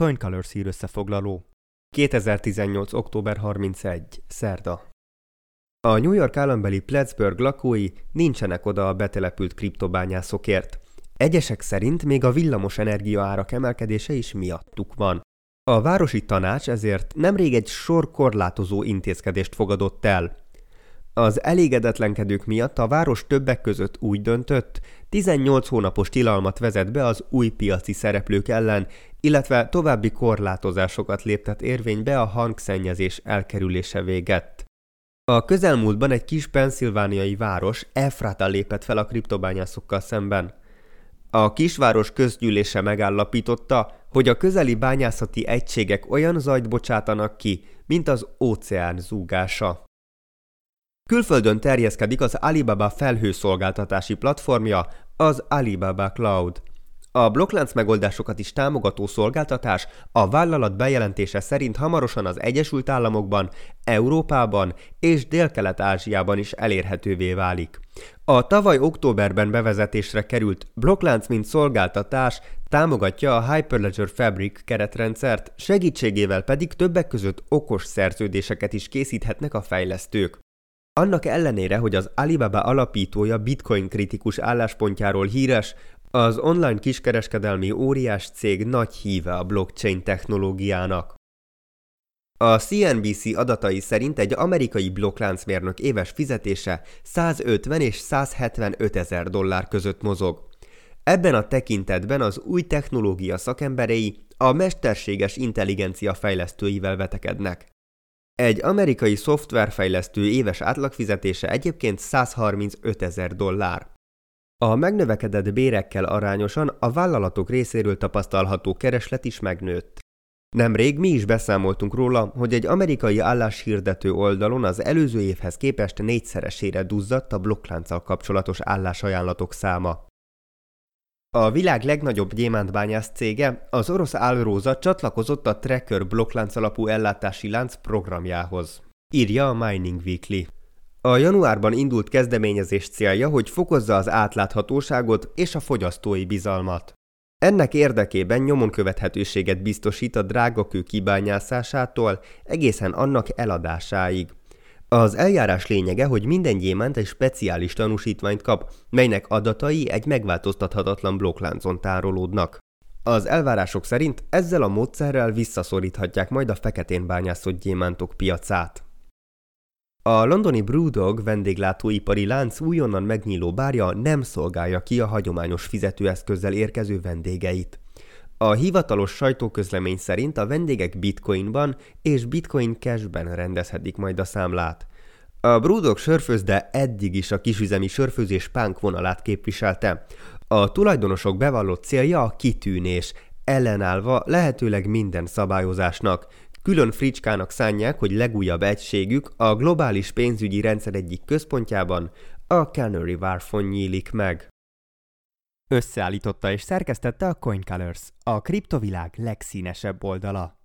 Coin Colors hír összefoglaló. 2018. október 31. Szerda. A New York állambeli Plattsburgh lakói nincsenek oda a betelepült kriptobányászokért. Egyesek szerint még a villamos energia árak emelkedése is miattuk van. A városi tanács ezért nemrég egy sor korlátozó intézkedést fogadott el. Az elégedetlenkedők miatt a város többek között úgy döntött, 18 hónapos tilalmat vezet be az új piaci szereplők ellen, illetve további korlátozásokat léptet érvénybe a hangszennyezés elkerülése véget. A közelmúltban egy kis penszilvániai város, Efrata lépett fel a kriptobányászokkal szemben. A kisváros közgyűlése megállapította, hogy a közeli bányászati egységek olyan zajt bocsátanak ki, mint az óceán zúgása. Külföldön terjeszkedik az Alibaba felhőszolgáltatási platformja, az Alibaba Cloud. A blokklánc megoldásokat is támogató szolgáltatás a vállalat bejelentése szerint hamarosan az Egyesült Államokban, Európában és Dél-Kelet-Ázsiában is elérhetővé válik. A tavaly októberben bevezetésre került blokklánc mint szolgáltatás támogatja a Hyperledger Fabric keretrendszert, segítségével pedig többek között okos szerződéseket is készíthetnek a fejlesztők. Annak ellenére, hogy az Alibaba alapítója bitcoin kritikus álláspontjáról híres, az online kiskereskedelmi óriás cég nagy híve a blockchain technológiának. A CNBC adatai szerint egy amerikai blokkláncmérnök éves fizetése 150 és 175 ezer dollár között mozog. Ebben a tekintetben az új technológia szakemberei a mesterséges intelligencia fejlesztőivel vetekednek. Egy amerikai szoftverfejlesztő éves átlagfizetése egyébként 135 ezer dollár. A megnövekedett bérekkel arányosan a vállalatok részéről tapasztalható kereslet is megnőtt. Nemrég mi is beszámoltunk róla, hogy egy amerikai álláshirdető oldalon az előző évhez képest négyszeresére duzzadt a blokklánccal kapcsolatos állásajánlatok száma. A világ legnagyobb gyémántbányász cége, az orosz Alrosa csatlakozott a Tracker blokklánc alapú ellátási lánc programjához. Írja a Mining Weekly. A januárban indult kezdeményezés célja, hogy fokozza az átláthatóságot és a fogyasztói bizalmat. Ennek érdekében nyomon követhetőséget biztosít a drágakő kibányászásától egészen annak eladásáig. Az eljárás lényege, hogy minden gyémánt egy speciális tanúsítványt kap, melynek adatai egy megváltoztathatatlan blokkláncon tárolódnak. Az elvárások szerint ezzel a módszerrel visszaszoríthatják majd a feketén bányászott gyémántok piacát. A londoni Brewdog vendéglátóipari lánc újonnan megnyíló bárja nem szolgálja ki a hagyományos fizetőeszközzel érkező vendégeit. A hivatalos sajtóközlemény szerint a vendégek bitcoinban és bitcoin cashben rendezhetik majd a számlát. A Brewdog sörfőzde eddig is a kisüzemi sörfőzés pánk vonalát képviselte. A tulajdonosok bevallott célja a kitűnés, ellenállva lehetőleg minden szabályozásnak, Külön fricskának szánják, hogy legújabb egységük a globális pénzügyi rendszer egyik központjában, a Canary Wharfon nyílik meg. Összeállította és szerkesztette a Coin Colors, a kriptovilág legszínesebb oldala.